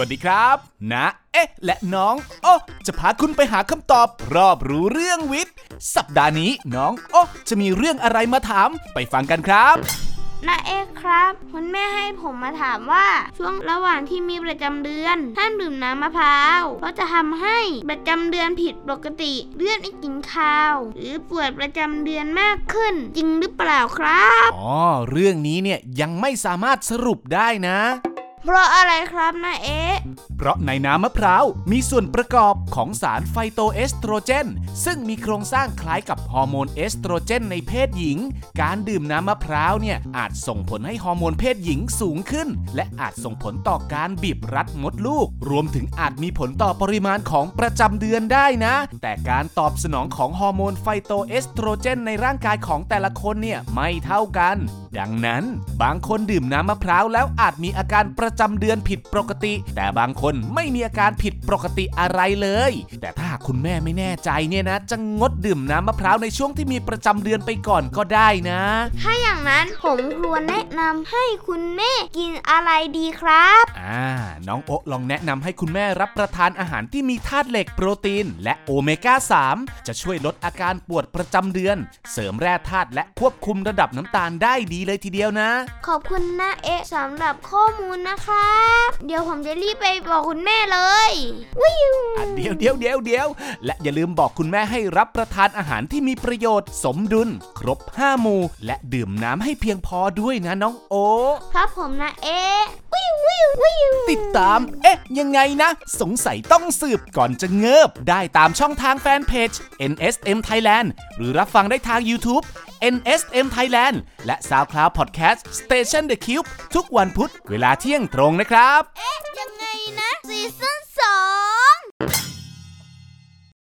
วัสดีครับ นะ เอ๊ะ และน้อง โอ้จะพาคุณไปหาคำตอบ รอบรู้เรื่องวิทย์ สัปดาห์นี้น้อง โอ้จะมีเรื่องอะไรมาถามไปฟังกันครับนาเอกครับ คุณแม่ให้ผมมาถามว่า ช่วงระหว่างที่มีประจำเดือนท่านดื่มน้ำมะพร้าวเพราะจะทำให้ประจำเดือนผิดปกติเลือดไม่กินข้าว หรือปวดประจำเดือนมากขึ้น จริงหรือเปล่าครับอ๋อเรื่องนี้เนี่ยยังไม่สามารถสรุปได้นะ เพราะอะไรครับน้าเอ๊ะ เพราะในน้ำมะพร้าวมีส่วนประกอบของสารไฟโตเอสโตรเจน ซึ่งมีโครงสร้างคล้ายกับฮอร์โมนเอสโตรเจนในเพศหญิง การดื่มน้ำมะพร้าวเนี่ยอาจส่งผลให้ฮอร์โมนเพศหญิงสูงขึ้น และอาจส่งผลต่อการบีบรัดมดลูก รวมถึงอาจมีผลต่อปริมาณของประจำเดือนได้นะ แต่การตอบสนองของฮอร์โมนไฟโตเอสโตรเจนในร่างกายของแต่ละคนเนี่ยไม่เท่ากัน ดังนั้น บางคนดื่มน้ำมะพร้าวแล้วอาจมีอาการประจำเดือนผิดปกติ แต่บางคนไม่มีอาการผิดปกติอะไรเลย แต่ถ้าหากคุณแม่ไม่แน่ใจเนี่ยนะ จะงดดื่มน้ำมะพร้าวในช่วงที่มีประจำเดือนไปก่อนก็ได้นะ ถ้าอย่างนั้นผมควรแนะนำให้คุณแม่กินอะไรดีครับ อ่า น้องโอะลองแนะนำให้คุณแม่รับประทานอาหารที่มีธาตุเหล็กโปรตีน และโอเมก้า 3 จะช่วยลดอาการปวดประจำเดือน เสริมแร่ธาตุและควบคุมระดับน้ำตาลได้ดีเลยทีเดียวนะ ขอบคุณนะเอะสำหรับข้อมูลนะครับ เดี๋ยวผมจะรีบไปบอกคุณแม่เลยวิวอะเดี๋ยวเดี๋ยวเดี๋ยวเดี๋ยวและอย่าลืมบอกคุณแม่ให้รับประทานอาหารที่มีประโยชน์ สมดุล ครบ5หมู่และดื่มน้ำให้เพียงพอด้วยนะน้องโอ ครับผมนะเอะวิววิววิวติดตามเอ๊ะ ยังไงนะ สงสัยต้องสืบก่อนจะเงิบ ได้ตามช่องทางแฟนเพจ NSM Thailand หรือรับฟังได้ทาง YouTube NSM Thailand และ SoundCloud Podcast Station The Cube ทุกวันพุธเวลาเที่ยงตรงนะครับยังไงนะซีซั่นสอง